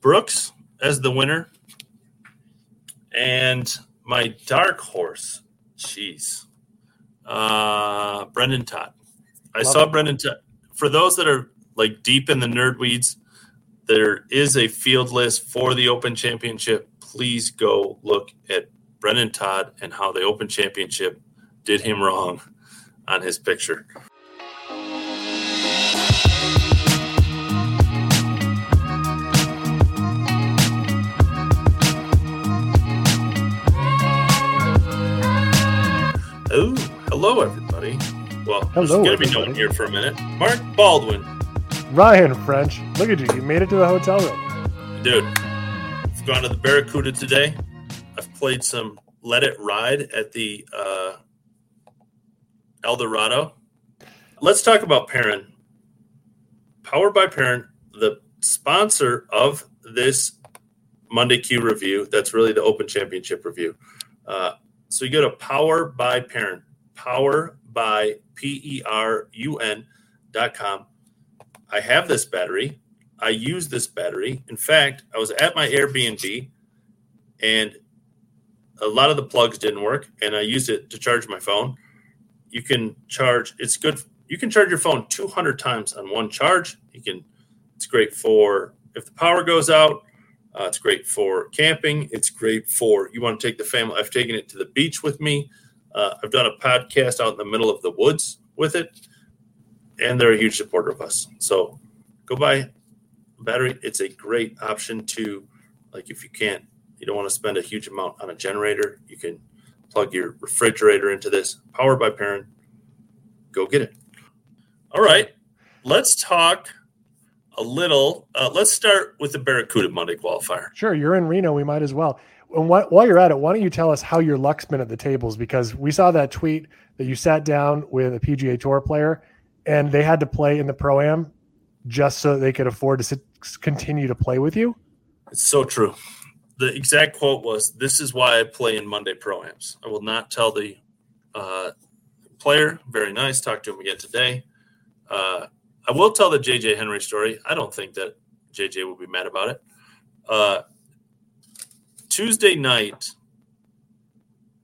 Brooks as the winner, and my dark horse, jeez, uh, Brendan Todd. I Love saw it. Brendan Todd. For those that are like deep in the nerd weeds, there is a field list for the Open Championship. Please go look at Brendan Todd and how the Open Championship did him wrong on his picture. Hello everybody. Well, there's Hello, gonna be no one here for a minute. Mark Baldwin, Ryan French, look at you. You made it to the hotel room. dude. I've gone to the Barracuda today. I've played some Let It Ride at the uh, El Dorado. Let's talk about Perun. Powered by Perun, the sponsor of this Monday Q review. That's really the Open Championship review. Uh, so you go to Power by Perun, Power by P E R U N dot com. I have this battery. I use this battery. In fact, I was at my Airbnb and a lot of the plugs didn't work, and I used it to charge my phone. You can charge, it's good. You can charge your phone 200 times on one charge. You can, it's great for if the power goes out. Uh, it's great for camping. It's great for you want to take the family. I've taken it to the beach with me. Uh, I've done a podcast out in the middle of the woods with it, and they're a huge supporter of us. So go buy battery. It's a great option to, like, if you can't, you don't want to spend a huge amount on a generator, you can plug your refrigerator into this. Powered by Perun. Go get it. All right, let's talk a little. Uh, let's start with the Barracuda Monday qualifier. Sure, you're in Reno. We might as well. And wh- while you're at it, why don't you tell us how your luck's been at the tables? Because we saw that tweet that you sat down with a PGA Tour player, and they had to play in the pro am just so they could afford to sit, continue to play with you. It's so true. The exact quote was, "This is why I play in Monday proams. I will not tell the uh, player. Very nice. Talk to him again today. Uh, I will tell the JJ Henry story. I don't think that JJ will be mad about it. Uh, Tuesday night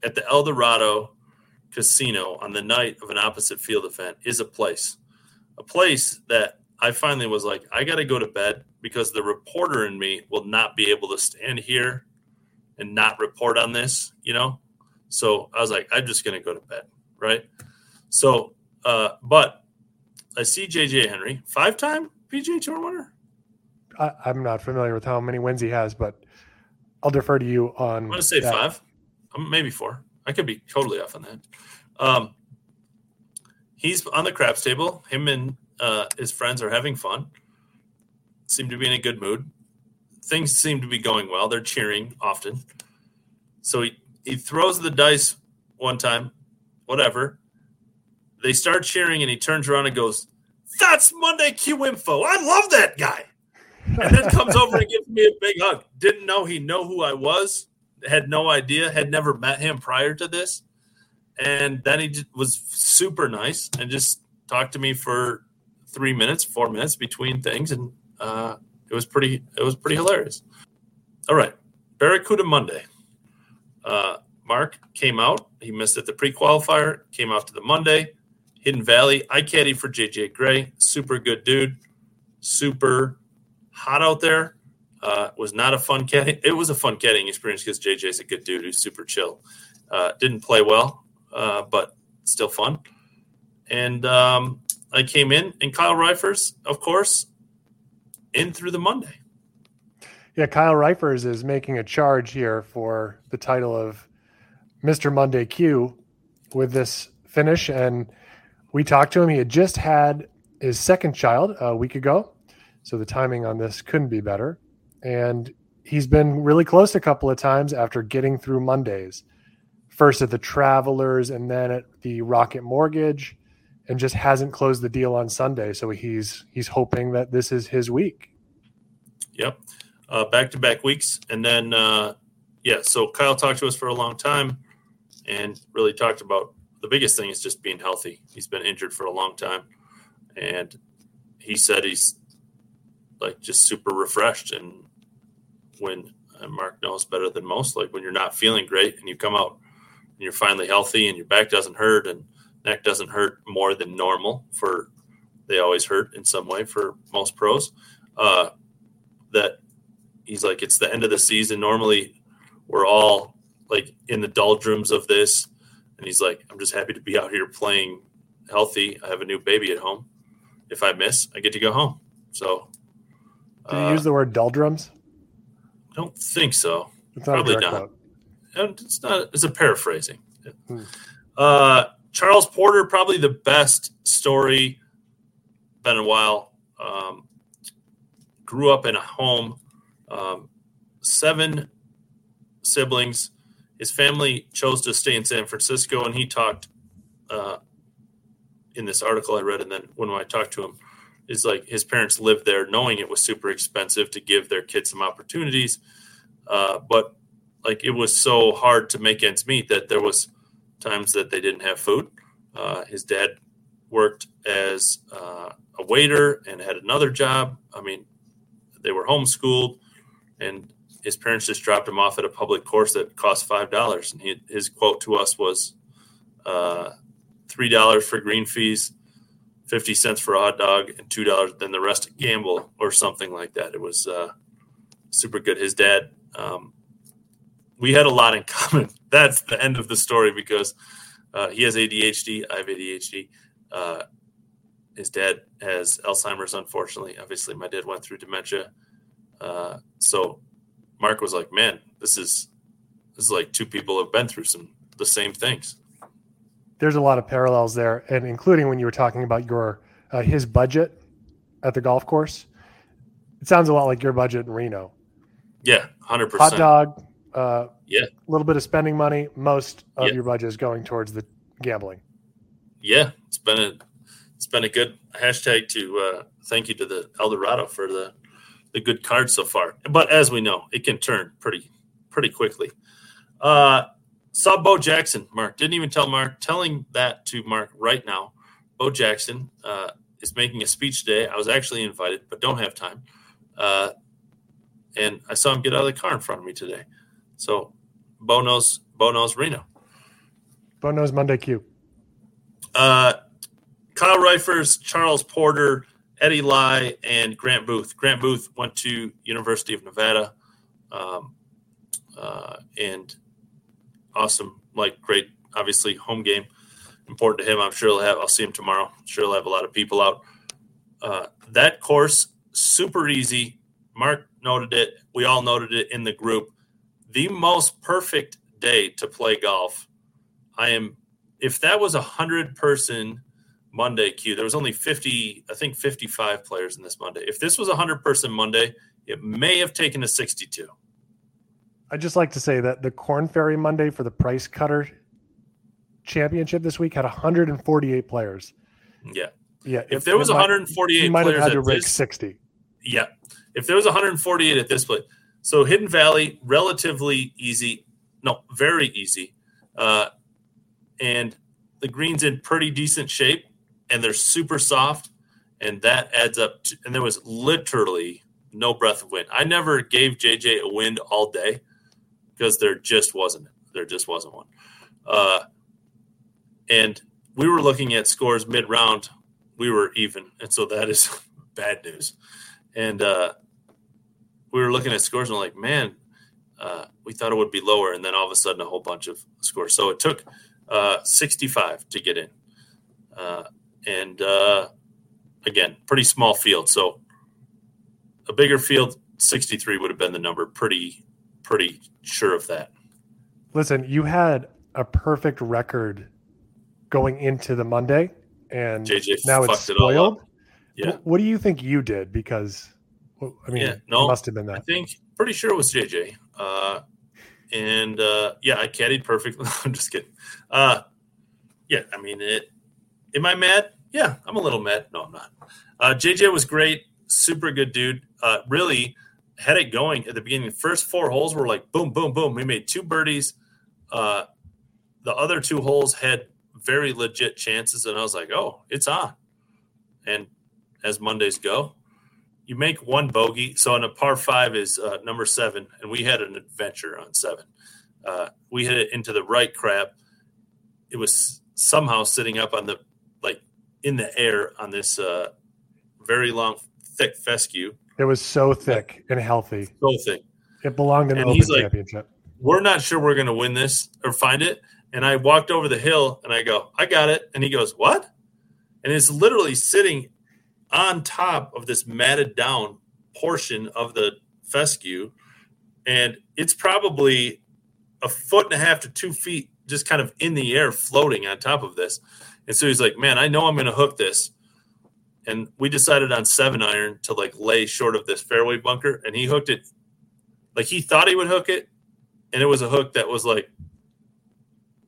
at the El Dorado Casino on the night of an opposite field event is a place, a place that I finally was like, I got to go to bed because the reporter in me will not be able to stand here and not report on this, you know? So I was like, I'm just going to go to bed, right? So, uh, but I see JJ Henry, five time PGA Tour winner. I, I'm not familiar with how many wins he has, but I'll defer to you on. I'm to say that. five, um, maybe four. I could be totally off on that. Um, he's on the craps table. Him and uh, his friends are having fun. Seem to be in a good mood. Things seem to be going well. They're cheering often. So he, he throws the dice one time, whatever. They start cheering, and he turns around and goes, "That's Monday Q info. I love that guy." And then comes over and gives me a big hug. Didn't know he know who I was. Had no idea. Had never met him prior to this. And then he was super nice and just talked to me for three minutes, four minutes between things, and uh, it was pretty. It was pretty hilarious. All right, Barracuda Monday. Uh, Mark came out. He missed at the pre-qualifier. Came out to the Monday. Hidden Valley. I caddy for JJ Gray. Super good dude. Super hot out there. Uh, was not a fun caddy. It was a fun caddying experience because JJ's a good dude who's super chill. Uh, didn't play well, uh, but still fun. And um, I came in, and Kyle Reifers, of course, in through the Monday. Yeah, Kyle Reifers is making a charge here for the title of Mr. Monday Q with this finish. And we talked to him. He had just had his second child a week ago. So the timing on this couldn't be better. And he's been really close a couple of times after getting through Mondays. First at the Travelers and then at the Rocket Mortgage, and just hasn't closed the deal on Sunday. So he's he's hoping that this is his week. Yep. Back to back weeks. And then, uh, yeah, so Kyle talked to us for a long time and really talked about the biggest thing is just being healthy. He's been injured for a long time. And he said he's like just super refreshed and when Mark knows better than most, like when you're not feeling great and you come out and you're finally healthy and your back doesn't hurt and neck doesn't hurt more than normal for they always hurt in some way for most pros. Uh, that he's like, it's the end of the season. Normally, we're all like in the doldrums of this, and he's like, I'm just happy to be out here playing healthy. I have a new baby at home. If I miss, I get to go home. So, do you uh, use the word doldrums? I don't think so. It's not Probably not. And it's not. It's a paraphrasing. Hmm. Uh, Charles Porter, probably the best story. Been a while. Um, grew up in a home. Um, seven siblings. His family chose to stay in San Francisco, and he talked uh, in this article I read, and then when I talked to him, is like his parents lived there, knowing it was super expensive to give their kids some opportunities, uh, but like it was so hard to make ends meet that there was times that they didn't have food. Uh, his dad worked as uh, a waiter and had another job. I mean, they were homeschooled, and his parents just dropped him off at a public course that cost five dollars. And he, his quote to us was, uh, three dollars for green fees, fifty cents for a hot dog, and two dollars. Then the rest gamble or something like that. It was uh, super good. His dad, um, we had a lot in common. That's the end of the story because uh, he has ADHD. I have ADHD. Uh, his dad has Alzheimer's, unfortunately. Obviously, my dad went through dementia. Uh, so Mark was like, "Man, this is this is like two people have been through some the same things." There's a lot of parallels there, and including when you were talking about your uh, his budget at the golf course. It sounds a lot like your budget in Reno. Yeah, hundred percent. Hot dog. Uh, yeah. A little bit of spending money. Most of yeah. your budget is going towards the gambling. Yeah, it's been a it's been a good hashtag to uh, thank you to the Eldorado for the the good card so far. But as we know, it can turn pretty pretty quickly. Uh, saw Bo Jackson. Mark didn't even tell Mark. Telling that to Mark right now. Bo Jackson uh, is making a speech today. I was actually invited, but don't have time. Uh, and I saw him get out of the car in front of me today. So Bo knows Bo knows Reno. Bo knows Monday Q. Uh, Kyle Reifers, Charles Porter, Eddie Lai and Grant Booth. Grant Booth went to University of Nevada, um, uh, and awesome, like great, obviously home game, important to him. I'm sure he'll have. I'll see him tomorrow. I'm sure he'll have a lot of people out. Uh, that course super easy. Mark noted it. We all noted it in the group. The most perfect day to play golf. I am. If that was a hundred person Monday Q. There was only 50, I think 55 players in this Monday. If this was a 100 person Monday, it may have taken a 62. I'd just like to say that the Corn Ferry Monday for the Price Cutter Championship this week had 148 players. Yeah. Yeah. If, if there was 148 might, you might have had to rake 60. Yeah. If there was 148 at this place. So Hidden Valley, relatively easy. No, very easy. Uh, and the green's in pretty decent shape and they're super soft, and that adds up. To, and there was literally no breath of wind. I never gave JJ a wind all day because there just wasn't. There just wasn't one. Uh, and we were looking at scores mid round. We were even, and so that is bad news. And uh, we were looking at scores and like, man, uh, we thought it would be lower, and then all of a sudden, a whole bunch of scores. So it took uh, 65 to get in. Uh, and uh, again, pretty small field. So a bigger field, 63 would have been the number. Pretty, pretty sure of that. Listen, you had a perfect record going into the Monday, and JJ now it's spoiled. It yeah. What do you think you did? Because I mean, yeah, no, must have been that. I think pretty sure it was JJ. Uh, and uh, yeah, I caddied perfectly. I'm just kidding. Uh, yeah, I mean it. Am I mad? Yeah, I'm a little mad. No, I'm not. Uh, JJ was great, super good dude. Uh, really had it going at the beginning. The first four holes were like boom, boom, boom. We made two birdies. Uh, the other two holes had very legit chances, and I was like, oh, it's on. And as Mondays go, you make one bogey. So on a par five is uh, number seven, and we had an adventure on seven. Uh, we hit it into the right crap. It was somehow sitting up on the like in the air on this uh, very long, thick fescue. It was so thick and healthy. So thick. It belonged in the And Open he's like- Championship. We're not sure we're going to win this or find it. And I walked over the hill and I go, I got it. And he goes, What? And it's literally sitting on top of this matted down portion of the fescue. And it's probably a foot and a half to two feet just kind of in the air floating on top of this. And so he's like, Man, I know I'm going to hook this. And we decided on seven iron to like lay short of this fairway bunker. And he hooked it like he thought he would hook it. And it was a hook that was like,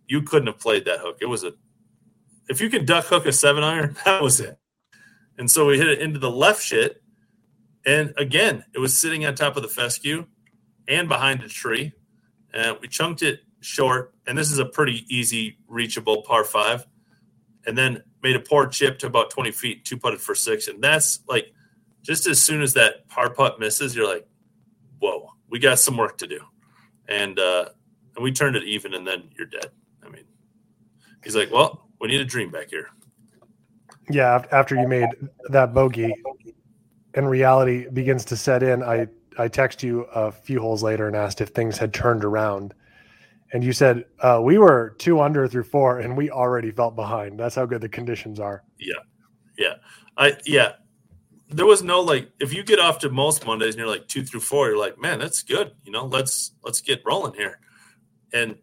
you couldn't have played that hook. It was a, if you can duck hook a seven iron, that was it. And so we hit it into the left shit. And again, it was sitting on top of the fescue and behind a tree. And we chunked it short. And this is a pretty easy, reachable par five. And then made a poor chip to about 20 feet, two putted for six. And that's like, just as soon as that par putt misses, you're like, whoa, we got some work to do. And, uh, and we turned it even, and then you're dead. I mean, he's like, well, we need a dream back here. Yeah, after you made that bogey, and reality begins to set in, I I text you a few holes later and asked if things had turned around, and you said uh, we were two under through four, and we already felt behind. That's how good the conditions are. Yeah, yeah, I yeah, there was no like if you get off to most Mondays and you're like two through four, you're like, man, that's good. You know, let's let's get rolling here. And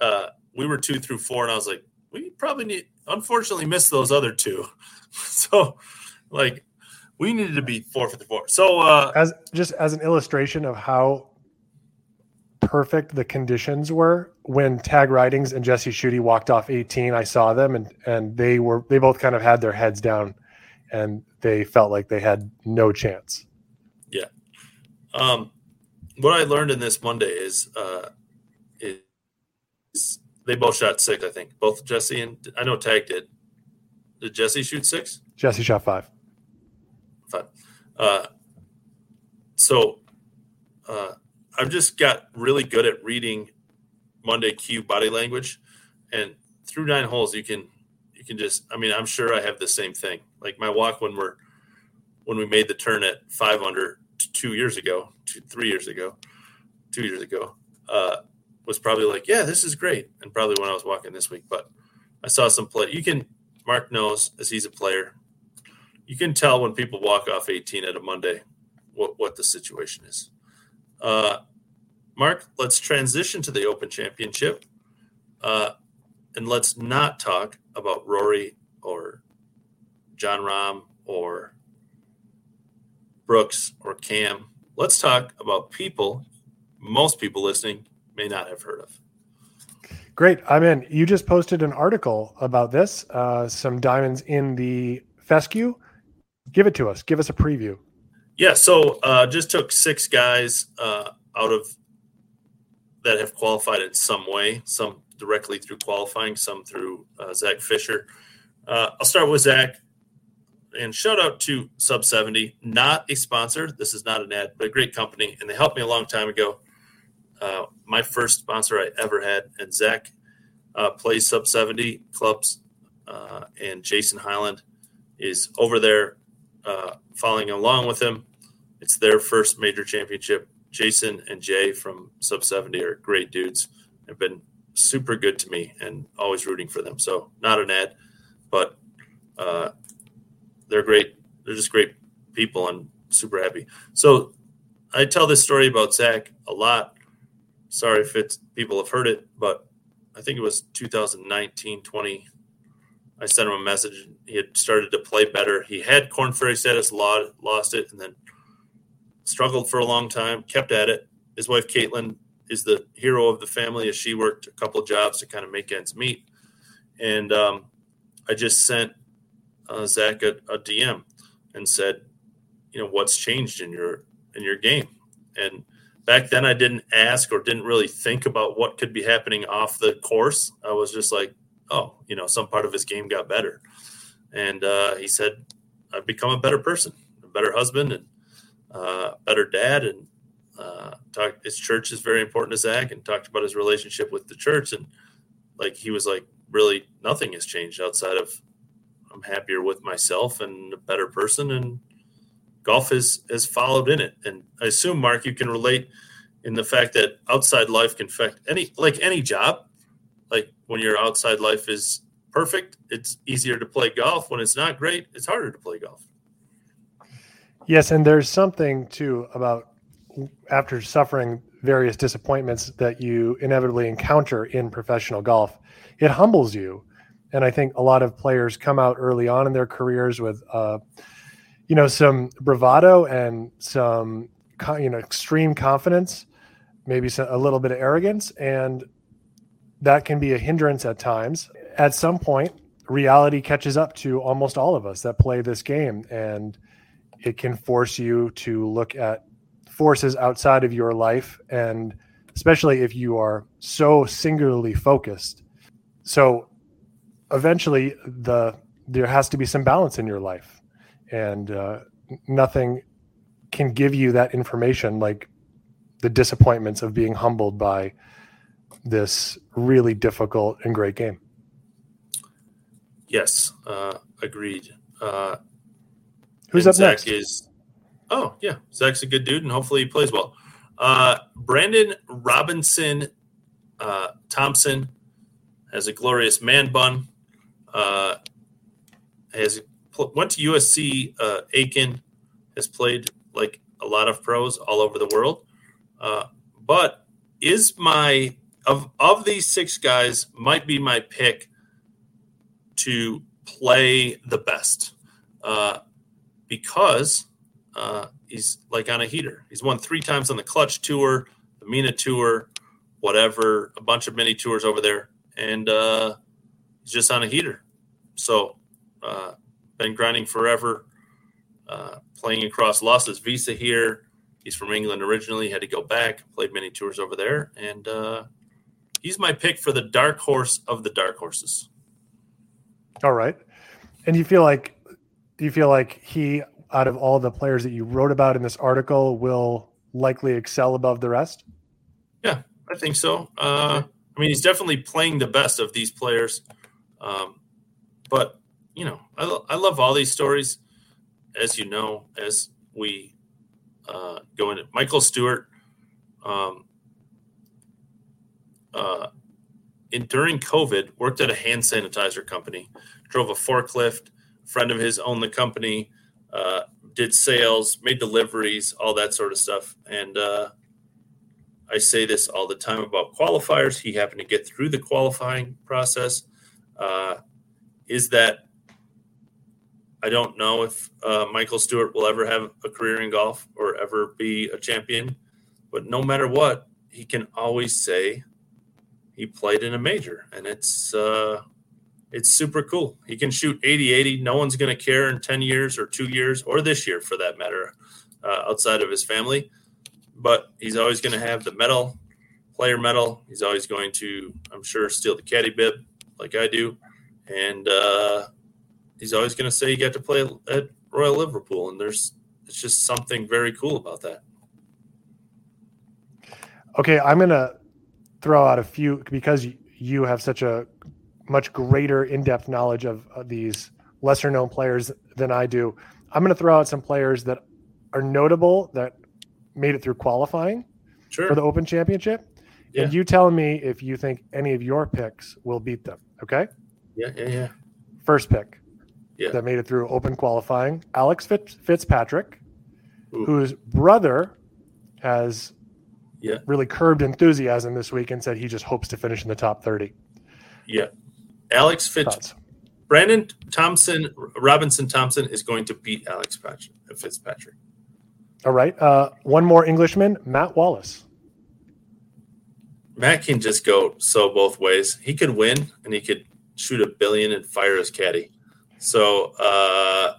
uh, we were two through four, and I was like, we probably need. Unfortunately, missed those other two. so, like, we needed to be four for the four. So, uh, As just as an illustration of how perfect the conditions were when Tag Ridings and Jesse Schutte walked off 18. I saw them, and and they were they both kind of had their heads down, and they felt like they had no chance. Yeah. Um, what I learned in this Monday is, uh, is they both shot six. I think both Jesse and I know Tag did. Did Jesse shoot six? Jesse shot five. Five. Uh, so uh, I've just got really good at reading Monday Q body language, and through nine holes, you can you can just. I mean, I'm sure I have the same thing. Like my walk when we're when we made the turn at five under two years ago, two three years ago, two years ago, uh, was probably like, yeah, this is great, and probably when I was walking this week. But I saw some play. You can Mark knows as he's a player. You can tell when people walk off 18 at a Monday what what the situation is. Uh, Mark, let's transition to the Open Championship, uh, and let's not talk about Rory or Jon Rahm or Brooks or Cam. Let's talk about people most people listening may not have heard of. Great. I'm in. You just posted an article about this, uh, some diamonds in the fescue. Give it to us. Give us a preview. Yeah, so uh, just took six guys uh, out of that have qualified in some way, some directly through qualifying, some through uh, Zach Fisher. Uh, I'll start with Zach. And shout out to Sub 70, not a sponsor. This is not an ad, but a great company. And they helped me a long time ago. Uh, my first sponsor I ever had. And Zach uh, plays Sub 70 clubs. And Jason Highland is over there uh, following along with him. It's their first major championship. Jason and Jay from Sub 70 are great dudes. Have been super good to me and always rooting for them. So not an ad, but uh, they're great. They're just great people and super happy. So I tell this story about Zach a lot. Sorry if it's people have heard it, but I think it was 2019, 20. I sent him a message. He had started to play better. He had Corn Ferry status, lo- lost it, and then struggled for a long time, kept at it. His wife, Caitlin, is the hero of the family as she worked a couple jobs to kind of make ends meet. And um, I just sent uh, Zach a, a DM and said, you know, what's changed in your in your game? And back then, I didn't ask or didn't really think about what could be happening off the course. I was just like, oh, you know, some part of his game got better. And uh, he said, I've become a better person, a better husband, and uh, better dad, and uh, talked. His church is very important to Zach, and talked about his relationship with the church, and like he was like, really, nothing has changed outside of I'm happier with myself and a better person, and golf has has followed in it. And I assume Mark, you can relate in the fact that outside life can affect any like any job. Like when your outside life is perfect, it's easier to play golf. When it's not great, it's harder to play golf. Yes, and there's something too about after suffering various disappointments that you inevitably encounter in professional golf, it humbles you. And I think a lot of players come out early on in their careers with, uh, you know, some bravado and some, you know, extreme confidence, maybe some, a little bit of arrogance, and that can be a hindrance at times. At some point, reality catches up to almost all of us that play this game, and it can force you to look at forces outside of your life and especially if you are so singularly focused so eventually the there has to be some balance in your life and uh, nothing can give you that information like the disappointments of being humbled by this really difficult and great game yes uh, agreed uh, who's up Zach next is Oh yeah, Zach's a good dude, and hopefully he plays well. Uh, Brandon Robinson uh, Thompson has a glorious man bun. Uh, has went to USC uh, Aiken, has played like a lot of pros all over the world, uh, but is my of of these six guys might be my pick to play the best uh, because uh, he's like on a heater. He's won three times on the Clutch Tour, the MENA Tour, whatever, a bunch of mini tours over there, and uh, he's just on a heater. So, uh, been grinding forever, uh, playing across, lost his visa here. He's from England originally, had to go back, played many tours over there, and uh, he's my pick for the dark horse of the dark horses. All right, and you feel like, do you feel like he out of all the players that you wrote about in this article will likely excel above the rest? Yeah, I think so. Uh, I mean, he's definitely playing the best of these players. Um, but, you know, I, I love all these stories, as you know, as we uh, go into Michael Stewart. Um, uh, in, during COVID, worked at a hand sanitizer company, drove a forklift. Friend of his owned the company uh, did sales, made deliveries, all that sort of stuff. And uh, I say this all the time about qualifiers. He happened to get through the qualifying process. Uh, is that I don't know if uh, Michael Stewart will ever have a career in golf or ever be a champion, but no matter what, he can always say he played in a major, and it's uh, it's super cool. He can shoot 80 80. No one's going to care in 10 years or two years or this year for that matter, uh, outside of his family. But he's always going to have the medal, player medal. He's always going to, I'm sure, steal the caddy bib like I do. And uh, he's always going to say he got to play at Royal Liverpool. And there's, it's just something very cool about that. Okay. I'm going to throw out a few because you have such a much greater in-depth knowledge of, of these lesser known players than I do. I'm going to throw out some players that are notable that made it through qualifying sure. for the Open Championship. Yeah. And you tell me if you think any of your picks will beat them. Okay. Yeah, yeah, yeah. First pick. Yeah. That made it through Open qualifying. Alex Fitzpatrick, Ooh. whose brother has yeah. really curbed enthusiasm this week and said he just hopes to finish in the top 30. Yeah. Alex Fitz, Brandon Thompson, Robinson Thompson is going to beat Alex Fitzpatrick. All right. Uh, one more Englishman, Matt Wallace. Matt can just go so both ways. He could win and he could shoot a billion and fire his caddy. So uh,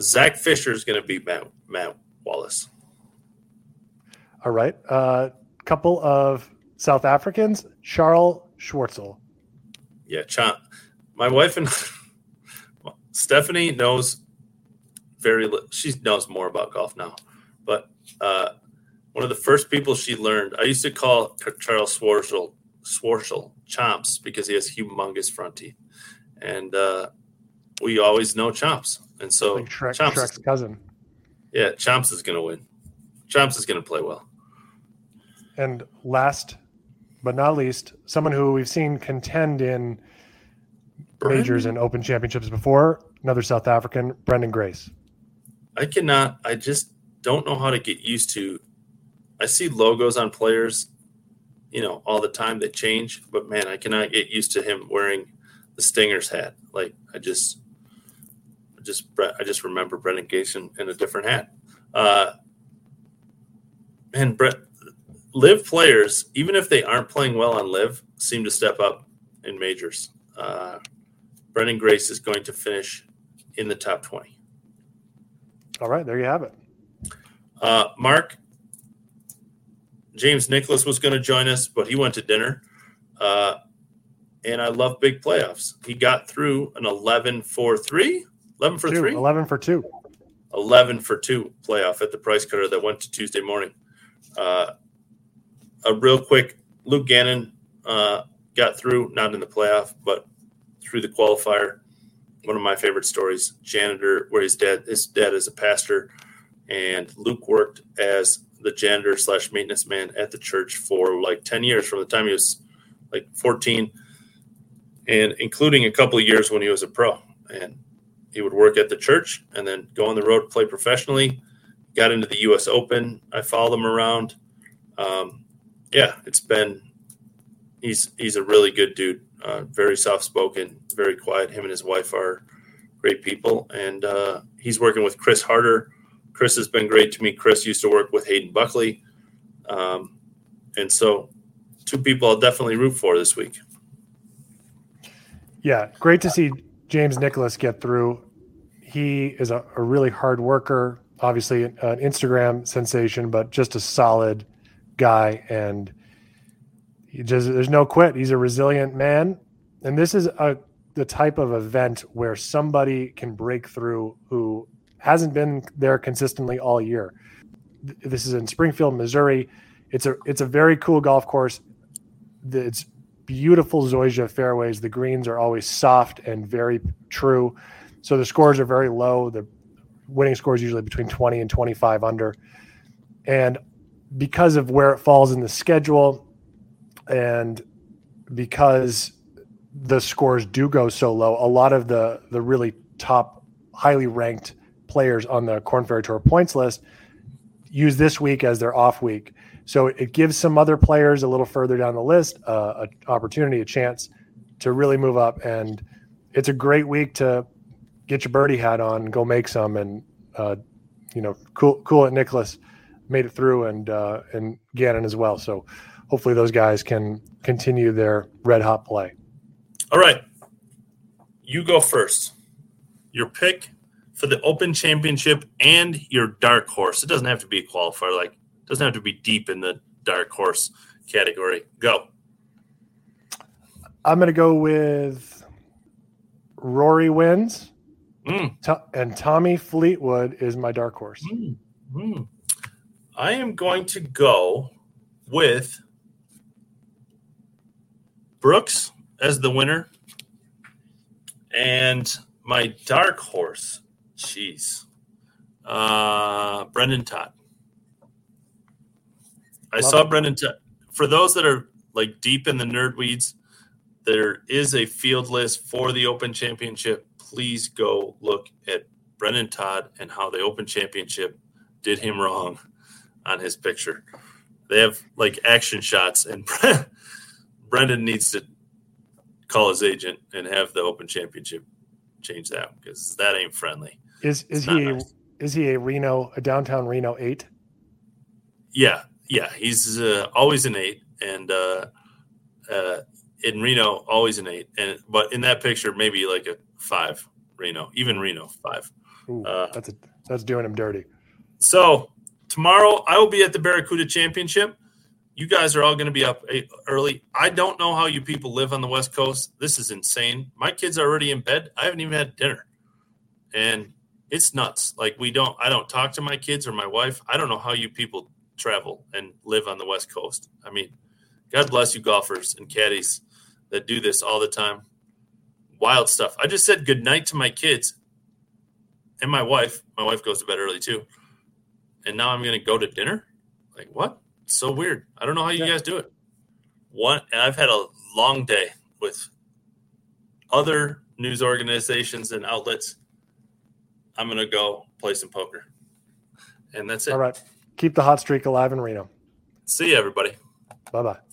Zach Fisher is going to beat Matt, Matt Wallace. All right. A uh, couple of South Africans, Charles Schwartzel. Yeah, Cha- my wife and Stephanie knows very little. she knows more about golf now, but uh, one of the first people she learned. I used to call Charles Schwartzel Schwartzel chomps because he has humongous front teeth, and uh, we always know chomps, and so Like Shrek, Chomps Shrek's cousin. yeah, chomps is going to win. Chomps is going to play well. And last but not least, someone who we've seen contend in majors and open championships before, another South African, Branden Grace. I cannot. I just don't know how to get used to. I see logos on players, you know, all the time. that change, but man, I cannot get used to him wearing the Stingers hat. Like I just, I just, I just remember Brendan Gates in, in a different hat. Uh, and Brett, LIV players, even if they aren't playing well on LIV, seem to step up in majors. Uh, Branden Grace is going to finish in the top twenty. All right, there you have it. Uh, Mark, James Nicholas was going to join us, but he went to dinner. Uh, and I love big playoffs. He got through an 11 for 3, 11 for Two, 3, 11 for two. 11 for 2 playoff at the price cutter that went to Tuesday morning. Uh, a real quick Luke Gannon uh, got through, not in the playoff, but through the qualifier. One of my favorite stories, janitor, where his dad his dad is a pastor, and Luke worked as the janitor slash maintenance man at the church for like 10 years from the time he was like 14 and including a couple of years when he was a pro. And he would work at the church and then go on the road play professionally got into the us open. I followed him around. Um, yeah it's been he's he's a really good dude uh, very soft spoken very quiet. Him and his wife are great people and uh, he's working with chris harder. Chris has been great to me. Chris used to work with hayden buckley. Um, and so two people i'll definitely root for this week. Yeah, great to see James Nicholas get through. He is a, a really hard worker, obviously an Instagram sensation, but just a solid guy. And he just, there's no quit. He's a resilient man. And this is a, the type of event where somebody can break through who hasn't been there consistently all year. This is in Springfield, Missouri. It's a it's a very cool golf course. It's beautiful zoysia fairways. The greens are always soft and very true. So the scores are very low. The winning score is usually between 20 and 25 under. And because of where it falls in the schedule and because the scores do go so low, a lot of the the really top highly ranked players on the Corn Ferry Tour points list use this week as their off week. So it gives some other players a little further down the list uh, an opportunity, a chance to really move up. And it's a great week to get your birdie hat on, go make some, and uh, you know, cool, cool at Nicholas made it through, and uh, and Gannon as well. So hopefully those guys can continue their red hot play. All right. You go first. Your pick for the Open Championship and your dark horse. It doesn't have to be a qualifier, like it doesn't have to be deep in the dark horse category. Go. I'm going to go with Rory wins, Mm, To- and Tommy Fleetwood is my dark horse. mm, mm. I am going to go with Brooks as the winner. And my dark horse, jeez, uh, Brendan Todd. I Love saw it. Brendan Todd. For those that are like deep in the nerd weeds, there is a field list for the Open Championship. Please go look at Brendan Todd and how the Open Championship did him wrong on his picture. They have like action shots, and Brendan needs to call his agent and have the Open Championship change that because that ain't friendly. Is is he a, nice. is he a Reno a downtown Reno eight? Yeah, yeah, he's uh, always an eight, and uh, uh, in Reno, always an eight, and but in that picture, maybe like a five. Reno, even Reno, five. Ooh, Uh, that's a, that's doing him dirty. So tomorrow I will be at the Barracuda Championship. You guys are all going to be up eh, early. I don't know how you people live on the West Coast. This is insane. My kids are already in bed. I haven't even had dinner, and It's nuts. Like we don't. I don't talk to my kids or my wife. I don't know how you people travel and live on the West Coast. I mean, God bless you golfers and caddies that do this all the time. Wild stuff. I just said good night to my kids and my wife. My wife goes to bed early too. And now I'm going to go to dinner? Like, what? It's so weird. I don't know how you guys do it. One, and I've had a long day with other news organizations and outlets. I'm going to go play some poker. And that's it. All right. Keep the hot streak alive in Reno. See you, everybody. Bye bye.